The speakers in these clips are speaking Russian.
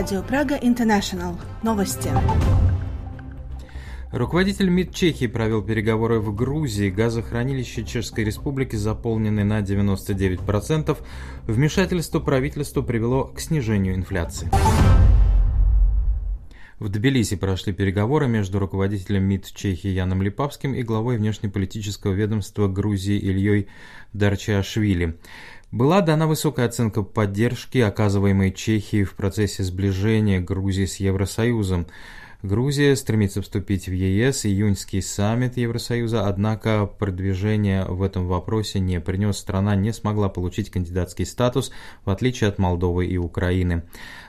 Радио Прага Интернешнл. Новости. Руководитель МИД Чехии провел переговоры в Грузии. Газохранилище Чешской Республики заполнены на 99%. Вмешательство правительства привело к снижению инфляции. В Тбилиси прошли переговоры между руководителем МИД Чехии Яном Липавским и главой внешнеполитического ведомства Грузии Ильей Дарчашвили. Была дана высокая оценка поддержки, оказываемой Чехии в процессе сближения Грузии с Евросоюзом. Грузия стремится вступить в ЕС, июньский саммит Евросоюза, однако продвижение в этом вопросе не принес, страна не смогла получить кандидатский статус, в отличие от Молдовы и Украины.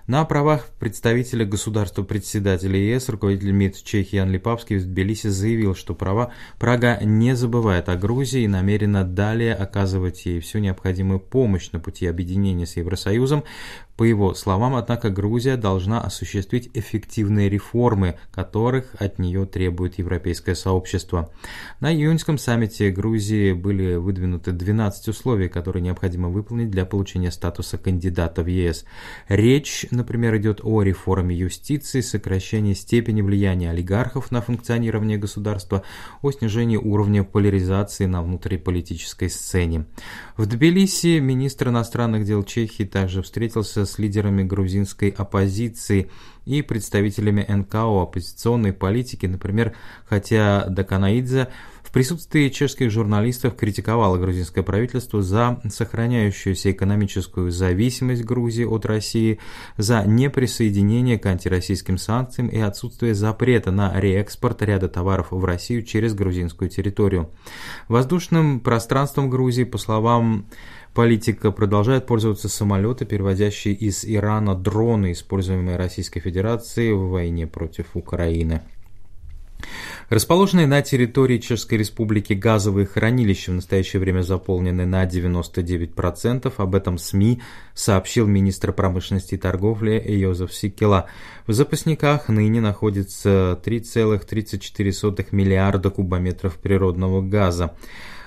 На правах представителя государства председателя ЕС руководитель МИД Чехии Ян Липавский в Тбилиси заявил, что права Прага не забывает о Грузии и намерена далее оказывать ей всю необходимую помощь на пути объединения с Евросоюзом. По его словам, однако, Грузия должна осуществить эффективные реформы, которых от нее требует европейское сообщество. На июньском саммите Грузии были выдвинуты 12 условий, которые необходимо выполнить для получения статуса кандидата в ЕС. Речь например, идет о реформе юстиции, сокращении степени влияния олигархов на функционирование государства, о снижении уровня поляризации на внутриполитической сцене. В Тбилиси министр иностранных дел Чехии также встретился с лидерами грузинской оппозиции и представителями НКО оппозиционной политики, например, хотя Даканаидзе в присутствии чешских журналистов критиковало грузинское правительство за сохраняющуюся экономическую зависимость Грузии от России, за неприсоединение к антироссийским санкциям и отсутствие запрета на реэкспорт ряда товаров в Россию через грузинскую территорию. Воздушным пространством Грузии, по словам политика, продолжает пользоваться самолеты, перевозящие из Ирана дроны, используемые Российской Федерацией в войне против Украины. Расположенные на территории Чешской Республики газовые хранилища в настоящее время заполнены на 99%. Об этом СМИ сообщил министр промышленности и торговли Йозеф Сикела. В запасниках ныне находится 3,34 миллиарда кубометров природного газа.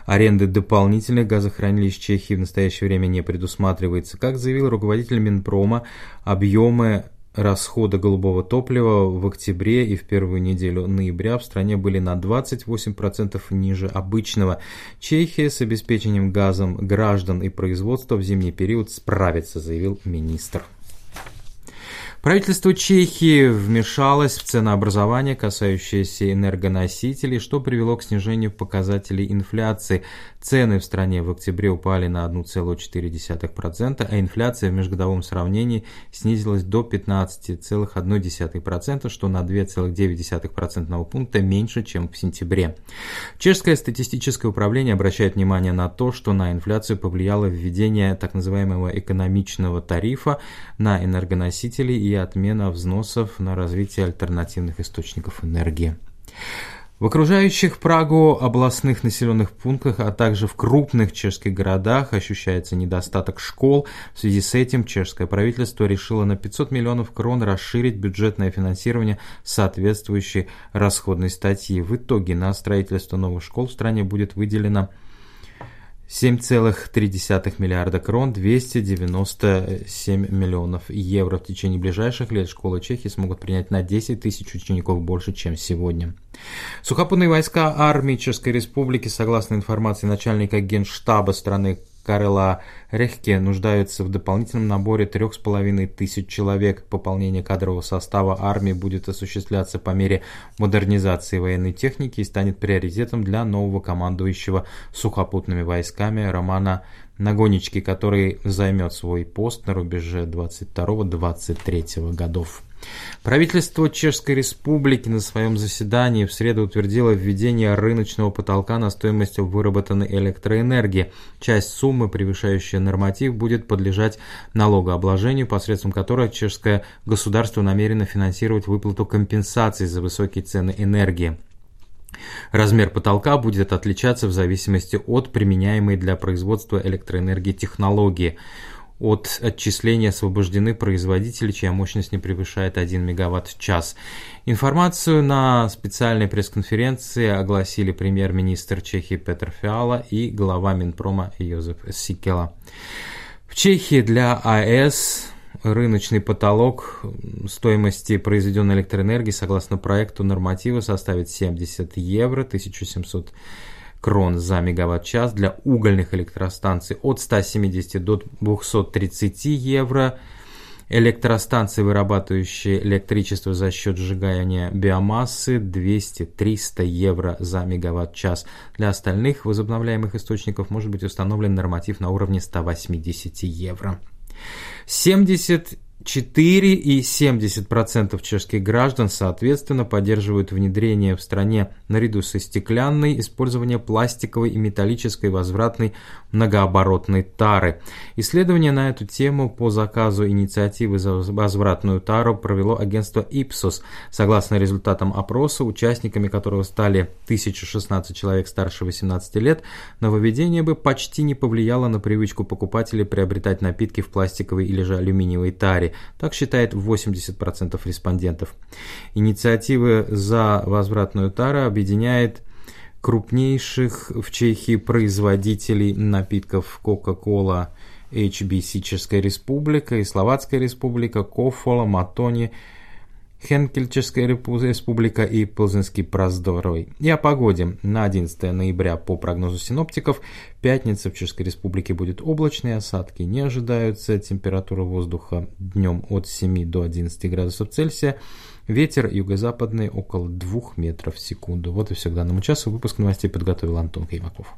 Аренды дополнительных газохранилищ Чехии в настоящее время не предусматривается. Как заявил руководитель Минпрома, объемы расхода голубого топлива в октябре и в первую неделю ноября в стране были на 28% ниже обычного. Чехия с обеспечением газом граждан и производства в зимний период справится, заявил министр. Правительство Чехии вмешалось в ценообразование, касающееся энергоносителей, что привело к снижению показателей инфляции. Цены в стране в октябре упали на 1,4%, а инфляция в межгодовом сравнении снизилась до 15,1%, что на 2,9% пункта меньше, чем в сентябре. Чешское статистическое управление обращает внимание на то, что на инфляцию повлияло введение так называемого экономичного тарифа на энергоносители и отмена взносов на развитие альтернативных источников энергии. В окружающих Прагу областных населенных пунктах, а также в крупных чешских городах ощущается недостаток школ. В связи с этим чешское правительство решило на 500 миллионов крон расширить бюджетное финансирование соответствующей расходной статьи. В итоге на строительство новых школ в стране будет выделено 7,3 миллиарда крон, 297 миллионов евро. В течение ближайших лет школы Чехии смогут принять на 10 тысяч учеников больше, чем сегодня. Сухопутные войска армии Чешской Республики, согласно информации начальника генштаба страны Карела Рехке нуждаются в дополнительном наборе трех с половиной тысяч человек. Пополнение кадрового состава армии будет осуществляться по мере модернизации военной техники и станет приоритетом для нового командующего сухопутными войсками Романа Нагонички, который займет свой пост на рубеже 22-23 годов. Правительство Чешской Республики на своем заседании в среду утвердило введение рыночного потолка на стоимость выработанной электроэнергии. Часть суммы, превышающая норматив, будет подлежать налогообложению, посредством которого чешское государство намерено финансировать выплату компенсаций за высокие цены энергии. Размер потолка будет отличаться в зависимости от применяемой для производства электроэнергии технологии. От отчисления освобождены производители, чья мощность не превышает 1 мегаватт в час. Информацию на специальной пресс-конференции огласили премьер-министр Чехии Петр Фиала и глава Минпрома Йозеф Сикела. В Чехии для АЭС рыночный потолок стоимости произведенной электроэнергии согласно проекту норматива составит 70 евро, 1700 крон за мегаватт-час для угольных электростанций от 170 до 230 евро, электростанции, вырабатывающие электричество за счет сжигания биомассы, 200-300 евро за мегаватт-час. Для остальных возобновляемых источников может быть установлен норматив на уровне 180 евро. 70 4,70% чешских граждан, соответственно, поддерживают внедрение в стране наряду со стеклянной использование пластиковой и металлической возвратной многооборотной тары. Исследование на эту тему по заказу инициативы за возвратную тару провело агентство Ipsos. Согласно результатам опроса, участниками которого стали 1016 человек старше 18 лет, нововведение бы почти не повлияло на привычку покупателей приобретать напитки в пластиковой или же алюминиевой таре. Так считает 80% респондентов. Инициатива за возвратную тару объединяет крупнейших в Чехии производителей напитков Coca-Cola, HBC Чешская Республика и Словацкая Республика, Кофола, Матони, Хенкельческая республика и Пылзенский Проздоровый. И о погоде. На 11 ноября по прогнозу синоптиков пятница в Чешской Республике будет облачной, осадки не ожидаются, температура воздуха днем от 7 до 11 градусов Цельсия, ветер юго-западный около 2 метров в секунду. Вот и все к данному часу. Выпуск новостей подготовил Антон Каймаков.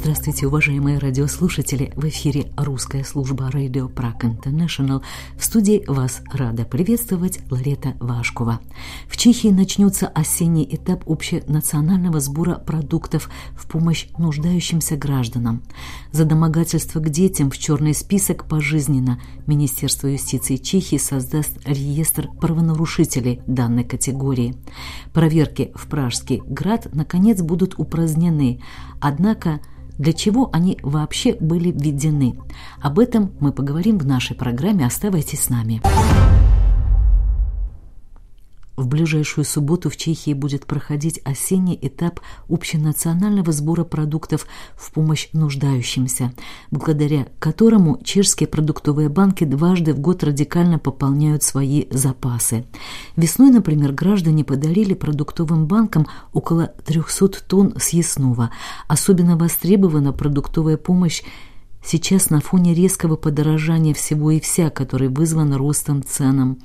Здравствуйте, уважаемые радиослушатели! В эфире русская служба Radio Prague International. В студии вас рада приветствовать Ларета Вашкова. В Чехии начнется осенний этап общенационального сбора продуктов в помощь нуждающимся гражданам. За домогательство к детям в черный список пожизненно Министерство юстиции Чехии создаст реестр правонарушителей данной категории. Проверки в Пражский град наконец будут упразднены, однако для чего они вообще были введены. Об этом мы поговорим в нашей программе «Оставайтесь с нами». В ближайшую субботу в Чехии будет проходить осенний этап общенационального сбора продуктов в помощь нуждающимся, благодаря которому чешские продуктовые банки дважды в год радикально пополняют свои запасы. Весной, например, граждане подарили продуктовым банкам около 300 тонн съестного. Особенно востребована продуктовая помощь сейчас на фоне резкого подорожания всего и вся, который вызван ростом ценам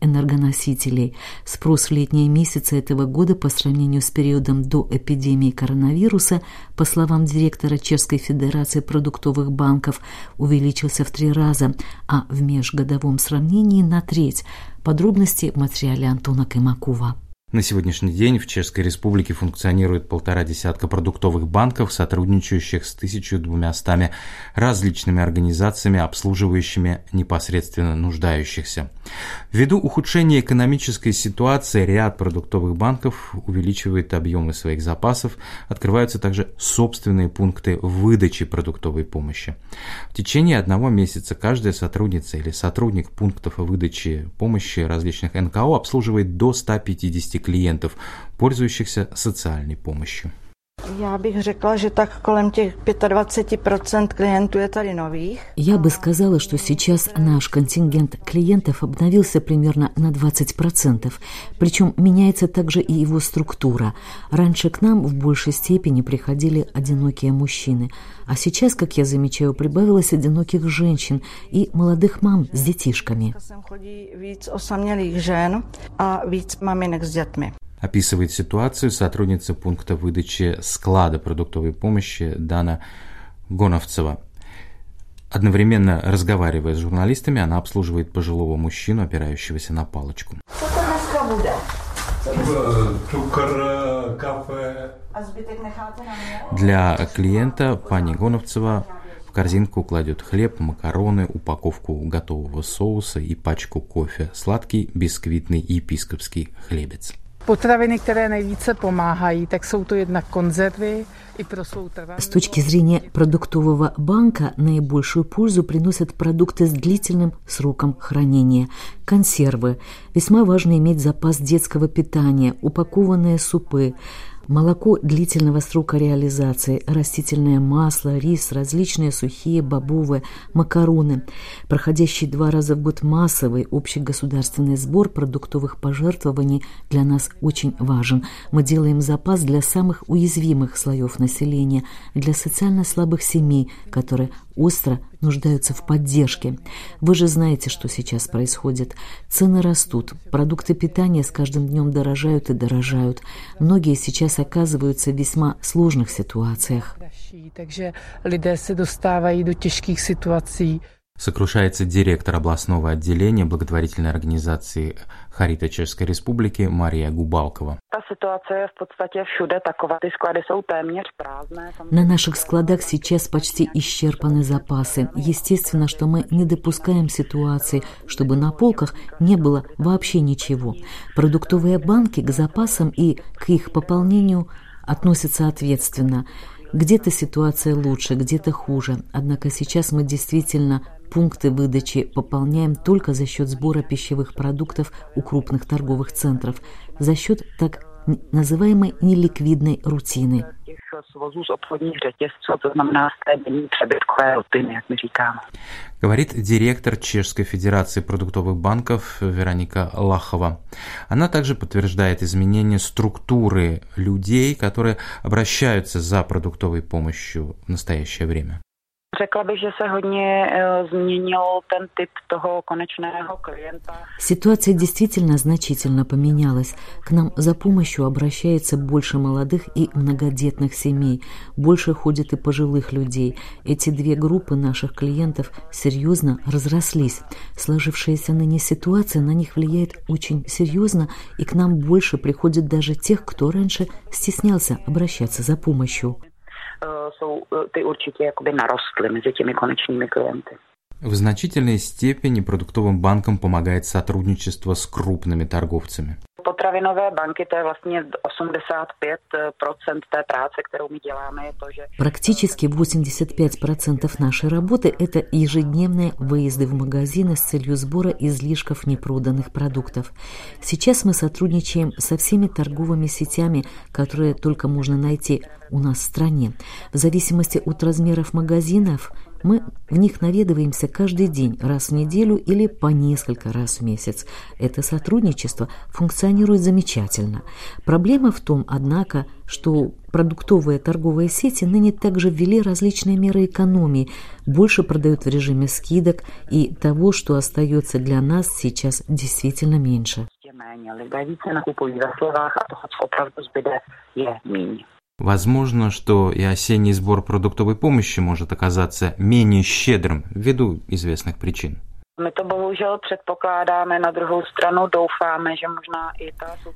энергоносителей. Спрос в летние месяцы этого года по сравнению с периодом до эпидемии коронавируса, по словам директора Чешской Федерации продуктовых банков, увеличился в три раза, а в межгодовом сравнении на треть. Подробности в материале Антона Каймакова. На сегодняшний день в Чешской Республике функционирует полтора десятка продуктовых банков, сотрудничающих с 1200 различными организациями, обслуживающими непосредственно нуждающихся. Ввиду ухудшения экономической ситуации ряд продуктовых банков увеличивает объемы своих запасов, открываются также собственные пункты выдачи продуктовой помощи. В течение одного месяца каждая сотрудница или сотрудник пунктов выдачи помощи различных НКО обслуживает до 150 клиентов, пользующихся социальной помощью. Já bych řekla, že tak kolem těch 25% клиентов tady nových. Я бы сказала, что сейчас наш контингент клиентов обновился примерно на 20%. Причем меняется также и его структура. Раньше к нам в большей степени приходили одинокие мужчины. А сейчас, как я замечаю, прибавилось одиноких женщин и молодых мам с детишками. víc osamělých žen a víc maminek s dětmi. Описывает ситуацию сотрудница пункта выдачи склада продуктовой помощи Дана Гоновцева. Одновременно разговаривая с журналистами, она обслуживает пожилого мужчину, опирающегося на палочку. Kafe. Для клиента пани Гоновцева в корзинку кладет хлеб, макароны, упаковку готового соуса и пачку кофе, сладкий бисквитный епископский хлебец. Potraviny, které nejvíce pomáhají, tak jsou to jednak konzervy, с точки зрения продуктового банка наибольшую пользу приносят продукты с длительным сроком хранения. Консервы. Весьма важно иметь запас детского питания, упакованные супы, молоко длительного срока реализации, растительное масло, рис, различные сухие бобовые, макароны. Проходящий два раза в год массовый общегосударственный сбор продуктовых пожертвований для нас очень важен. Мы делаем запас для самых уязвимых слоев населения, для социально слабых семей, которые остро нуждаются в поддержке. Вы же знаете, что сейчас происходит. Цены растут, продукты питания с каждым днем дорожают и дорожают. Многие сейчас оказываются в весьма сложных ситуациях. Se dostávají do těžkých situací. Сокрушается директор областного отделения благотворительной организации Харита Чешской Республики Мария Губалкова. На наших складах сейчас почти исчерпаны запасы. Естественно, что мы не допускаем ситуации, чтобы на полках не было вообще ничего. Продуктовые банки к запасам и к их пополнению относятся ответственно. Где-то ситуация лучше, где-то хуже. Однако сейчас мы действительно Пункты выдачи пополняем только за счет сбора пищевых продуктов у крупных торговых центров, за счет так называемой неликвидной рутины. Говорит директор Чешской Федерации продуктовых банков Вероника Лахова. Она также подтверждает изменение структуры людей, которые обращаются за продуктовой помощью в настоящее время. Ситуация действительно значительно поменялась. К нам за помощью обращается больше молодых и многодетных семей, больше ходит и пожилых людей. Эти две группы наших клиентов серьезно разрослись. Сложившаяся ныне ситуация на них влияет очень серьезно, и к нам больше приходит даже тех, кто раньше стеснялся обращаться за помощью. Jsou ty určitě jakoby narostly mezi těmi konečnými klienty. В значительной степени продуктовым банкам помогает сотрудничество с крупными торговцами. Potravinové banky, to je vlastně 85% té práce, kterou děláme, je to, že... Практически 85% нашей работы – это ежедневные выезды в магазины с целью сбора излишков непроданных продуктов. Сейчас мы сотрудничаем со всеми торговыми сетями, которые только можно найти у нас в стране. В зависимости от размеров магазинов – мы в них наведываемся каждый день, раз в неделю или по несколько раз в месяц. Это сотрудничество функционирует замечательно. Проблема в том, однако, что продуктовые торговые сети ныне также ввели различные меры экономии, больше продают в режиме скидок и того, что остается для нас сейчас действительно меньше. Возможно, что и осенний сбор продуктовой помощи может оказаться менее щедрым ввиду известных причин.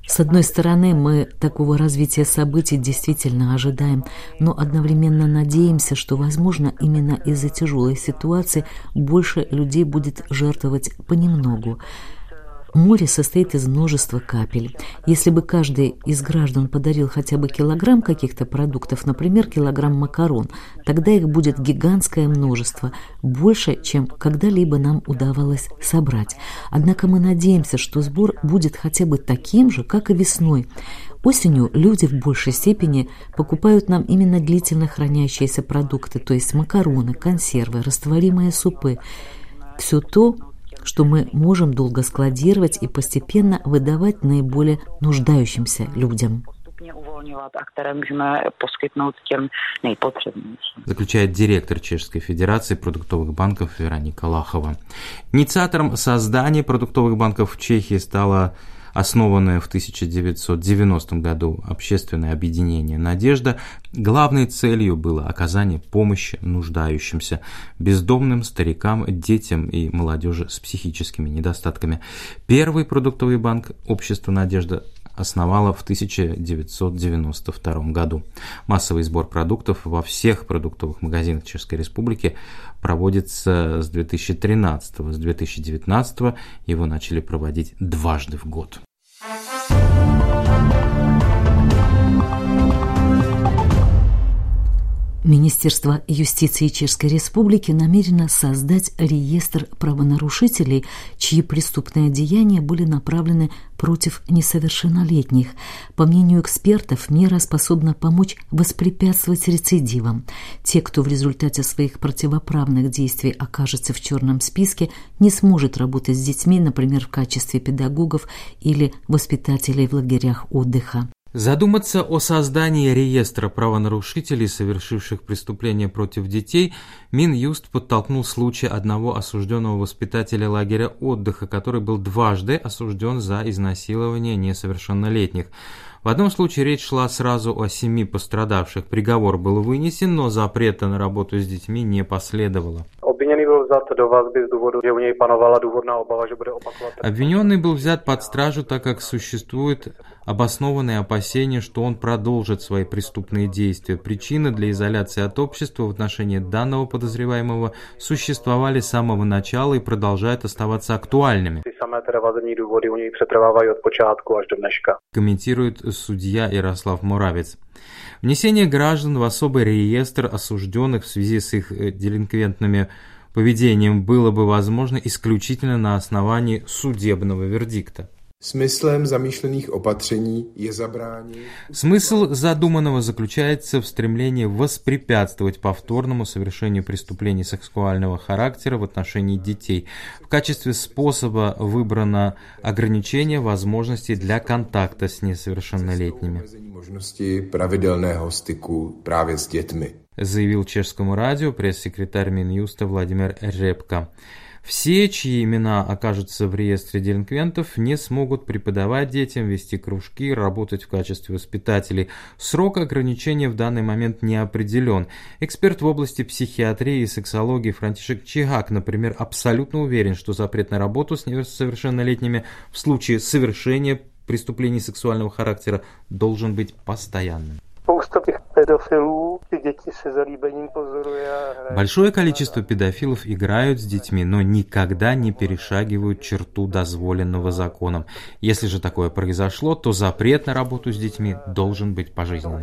С одной стороны, мы такого развития событий действительно ожидаем, но одновременно надеемся, что, возможно, именно из-за тяжелой ситуации больше людей будет жертвовать понемногу. Море состоит из множества капель. Если бы каждый из граждан подарил хотя бы килограмм каких-то продуктов, например, килограмм макарон, тогда их будет гигантское множество, больше, чем когда-либо нам удавалось собрать. Однако мы надеемся, что сбор будет хотя бы таким же, как и весной. Осенью люди в большей степени покупают нам именно длительно хранящиеся продукты, то есть макароны, консервы, растворимые супы. Все то, что мы можем долго складировать и постепенно выдавать наиболее нуждающимся людям. Заключает директор Чешской Федерации продуктовых банков Вероника Лахова. Инициатором создания продуктовых банков в Чехии стала основанное в 1990 году общественное объединение «Надежда», главной целью было оказание помощи нуждающимся, бездомным, старикам, детям и молодежи с психическими недостатками. Первый продуктовый банк «Общество Надежда» основала в 1992 году. Массовый сбор продуктов во всех продуктовых магазинах Чешской Республики проводится с 2013. С 2019 его начали проводить дважды в год. Министерство юстиции Чешской Республики намерено создать реестр правонарушителей, чьи преступные деяния были направлены против несовершеннолетних. По мнению экспертов, мера способна помочь воспрепятствовать рецидивам. Те, кто в результате своих противоправных действий окажется в черном списке, не сможет работать с детьми, например, в качестве педагогов или воспитателей в лагерях отдыха. Задуматься о создании реестра правонарушителей, совершивших преступления против детей, Минюст подтолкнул случай одного осужденного воспитателя лагеря отдыха, который был дважды осужден за изнасилование несовершеннолетних. В одном случае речь шла сразу о семи пострадавших. Приговор был вынесен, но запрета на работу с детьми не последовало. Обвиненный был взят до z důvodu, že u něj panovala důvodná obava, že bude opakovat. Обвиненный был взят под стражу, так как существует обоснованные опасения, что он продолжит свои преступные действия. Причины для изоляции от общества в отношении данного подозреваемого существовали с самого начала и продолжают оставаться актуальными. Комментирует судья Ярослав Муравец. Внесение граждан в особый реестр осужденных в связи с их э, делинквентными поведением было бы возможно исключительно на основании судебного вердикта. Smyslem zamýšlených opatření je zabránit... Смысл задуманного заключается в стремлении воспрепятствовать повторному совершению преступлений сексуального характера в отношении детей. В качестве способа выбрано ограничение возможностей для контакта с несовершеннолетними. Заявил чешскому радио пресс-секретарь Минюста Владимир Репко. Все, чьи имена окажутся в реестре делинквентов, не смогут преподавать детям, вести кружки, работать в качестве воспитателей. Срок ограничения в данный момент не определен. Эксперт в области психиатрии и сексологии Франтишек Чигак, например, абсолютно уверен, что запрет на работу с несовершеннолетними в случае совершения преступлений сексуального характера должен быть постоянным. Большое количество педофилов играют с детьми, но никогда не перешагивают черту дозволенного законом. Если же такое произошло, то запрет на работу с детьми должен быть пожизненным.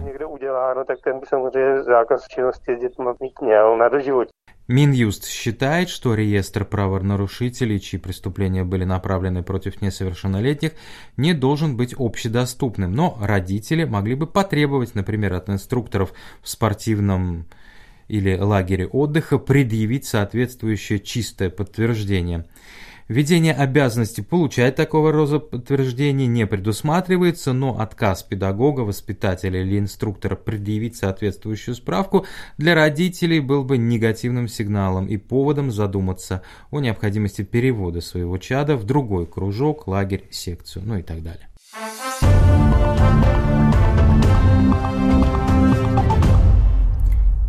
Минюст считает, что реестр правонарушителей, чьи преступления были направлены против несовершеннолетних, не должен быть общедоступным, но родители могли бы потребовать, например, от инструкторов в спортивном или лагере отдыха предъявить соответствующее чистое подтверждение. Введение обязанности получать такого рода подтверждение не предусматривается, но отказ педагога, воспитателя или инструктора предъявить соответствующую справку для родителей был бы негативным сигналом и поводом задуматься о необходимости перевода своего чада в другой кружок, лагерь, секцию, ну и так далее.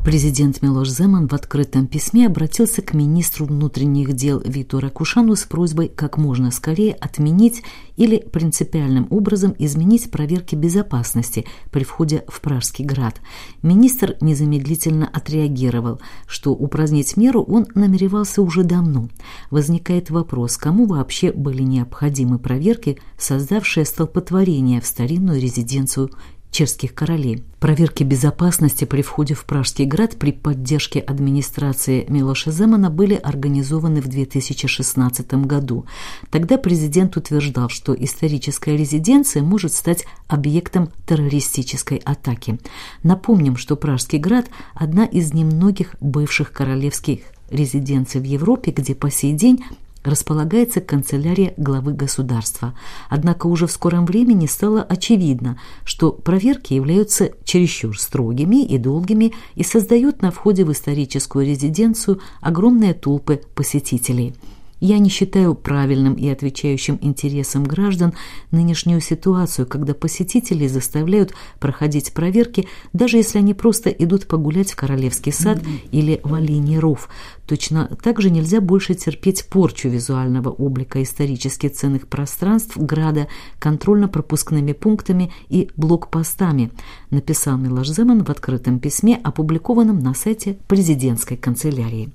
Президент Милош Земан в открытом письме обратился к министру внутренних дел Витору Кушану с просьбой как можно скорее отменить или принципиальным образом изменить проверки безопасности при входе в Пражский град. Министр незамедлительно отреагировал, что упразднить меру он намеревался уже давно. Возникает вопрос, кому вообще были необходимы проверки, создавшие столпотворение в старинную резиденцию чешских королей. Проверки безопасности при входе в Пражский град при поддержке администрации Милоша Земана были организованы в 2016 году. Тогда президент утверждал, что историческая резиденция может стать объектом террористической атаки. Напомним, что Пражский град – одна из немногих бывших королевских резиденций в Европе, где по сей день располагается канцелярия главы государства. Однако уже в скором времени стало очевидно, что проверки являются чересчур строгими и долгими и создают на входе в историческую резиденцию огромные толпы посетителей – я не считаю правильным и отвечающим интересам граждан нынешнюю ситуацию, когда посетители заставляют проходить проверки, даже если они просто идут погулять в Королевский сад или в Олений ров. Точно так же нельзя больше терпеть порчу визуального облика исторически ценных пространств града контрольно-пропускными пунктами и блокпостами, написал Милош Земан в открытом письме, опубликованном на сайте президентской канцелярии.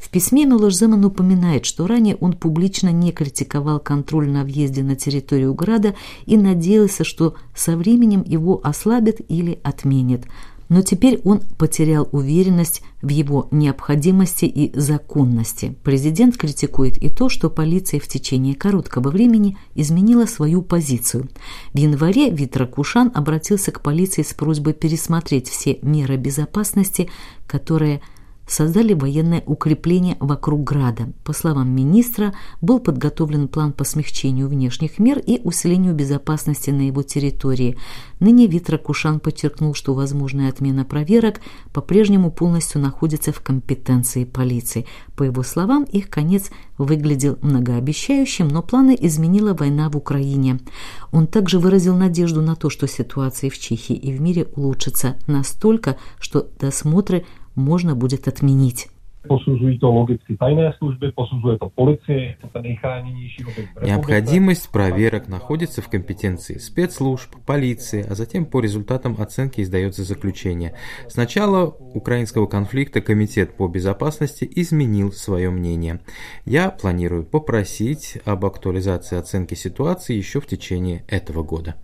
В письме Милош Земан упоминает, что ранее он публично не критиковал контроль на въезде на территорию Града и надеялся, что со временем его ослабят или отменят. но теперь он потерял уверенность в его необходимости и законности. Президент критикует и то, что полиция в течение короткого времени изменила свою позицию. В январе Витра Кушан обратился к полиции с просьбой пересмотреть все меры безопасности, которые создали военное укрепление вокруг града. По словам министра, был подготовлен план по смягчению внешних мер и усилению безопасности на его территории. Ныне Витра Кушан подчеркнул, что возможная отмена проверок по-прежнему полностью находится в компетенции полиции. По его словам, их конец выглядел многообещающим, но планы изменила война в Украине. Он также выразил надежду на то, что ситуация в Чехии и в мире улучшится настолько, что досмотры можно будет отменить. Необходимость проверок находится в компетенции спецслужб, полиции, а затем по результатам оценки издается заключение. С начала украинского конфликта Комитет по безопасности изменил свое мнение. Я планирую попросить об актуализации оценки ситуации еще в течение этого года.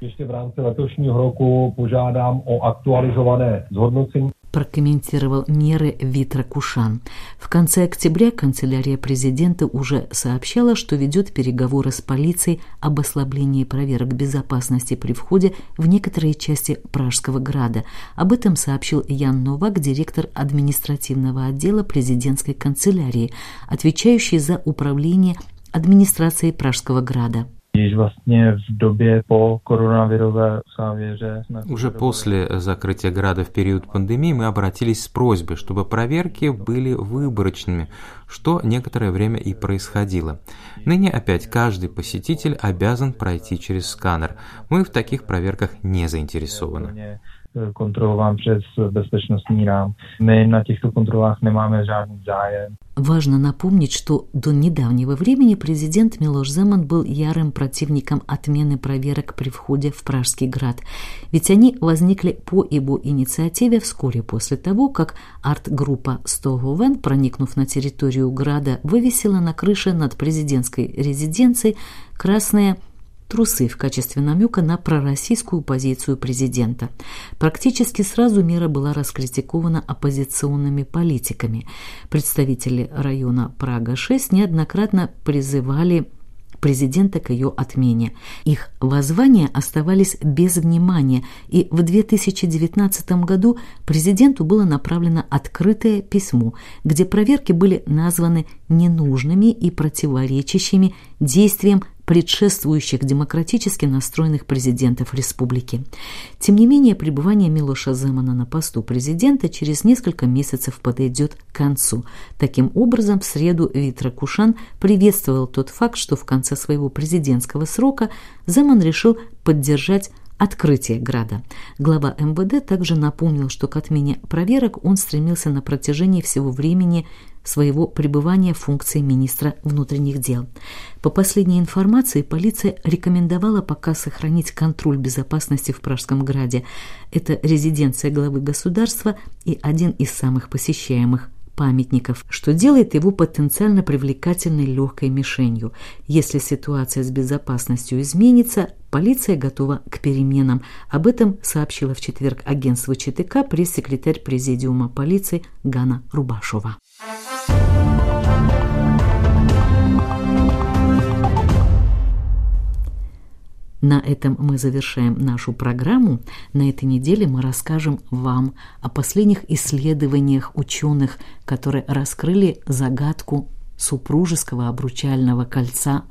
Ještě v rámci letošního roku požádám o aktualizované zhodnocení прокомментировал меры Витра Кушан. В конце октября канцелярия президента уже сообщала, что ведет переговоры с полицией об ослаблении проверок безопасности при входе в некоторые части Пражского града. Об этом сообщил Ян Новак, директор административного отдела президентской канцелярии, отвечающий за управление администрацией Пражского града. Již vlastně v době po koronavirové závěře Уже после закрытия града в период пандемии мы обратились с просьбой, чтобы проверки были выборочными, что некоторое время и происходило. Ныне опять каждый посетитель обязан пройти через сканер. Мы в таких проверках не заинтересованы kontrolován přes bezpečnostní rám. My на těchto kontrolách nemáme žádný zájem. Важно напомнить, что до недавнего времени президент Милош Земан был ярым противником отмены проверок при входе в Пражский град, ведь они возникли по его инициативе вскоре после того, как арт-группа Стоговен, проникнув на территорию града, вывесила на крыше над президентской резиденцией красные трусы в качестве намека на пророссийскую позицию президента. Практически сразу мера была раскритикована оппозиционными политиками. Представители района Прага-6 неоднократно призывали президента к ее отмене. Их воззвания оставались без внимания, и в 2019 году президенту было направлено открытое письмо, где проверки были названы ненужными и противоречащими действиям предшествующих демократически настроенных президентов республики. Тем не менее, пребывание Милоша Земана на посту президента через несколько месяцев подойдет к концу. Таким образом, в среду Витра Кушан приветствовал тот факт, что в конце своего президентского срока Земан решил поддержать открытие Града. Глава МВД также напомнил, что к отмене проверок он стремился на протяжении всего времени своего пребывания в функции министра внутренних дел. По последней информации, полиция рекомендовала пока сохранить контроль безопасности в Пражском граде. Это резиденция главы государства и один из самых посещаемых памятников, что делает его потенциально привлекательной легкой мишенью. Если ситуация с безопасностью изменится, полиция готова к переменам. Об этом сообщила в четверг агентство ЧТК пресс-секретарь Президиума полиции Гана Рубашова. На этом мы завершаем нашу программу. На этой неделе мы расскажем вам о последних исследованиях ученых, которые раскрыли загадку супружеского обручального кольца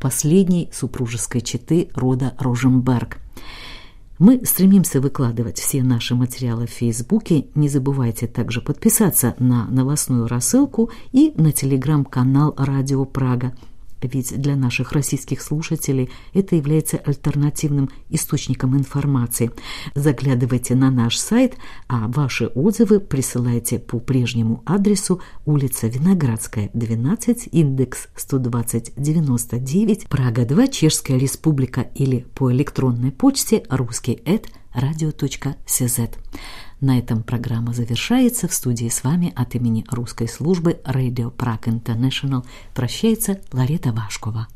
последней супружеской четы рода Роженберг. Мы стремимся выкладывать все наши материалы в Фейсбуке. Не забывайте также подписаться на новостную рассылку и на телеграм-канал «Радио Прага» ведь для наших российских слушателей это является альтернативным источником информации. Заглядывайте на наш сайт, а ваши отзывы присылайте по прежнему адресу улица Виноградская, 12, индекс 12099, Прага 2, Чешская республика или по электронной почте русский radio.cz. На этом программа завершается. В студии с вами от имени русской службы Radio Prague International прощается Ларета Вашкова.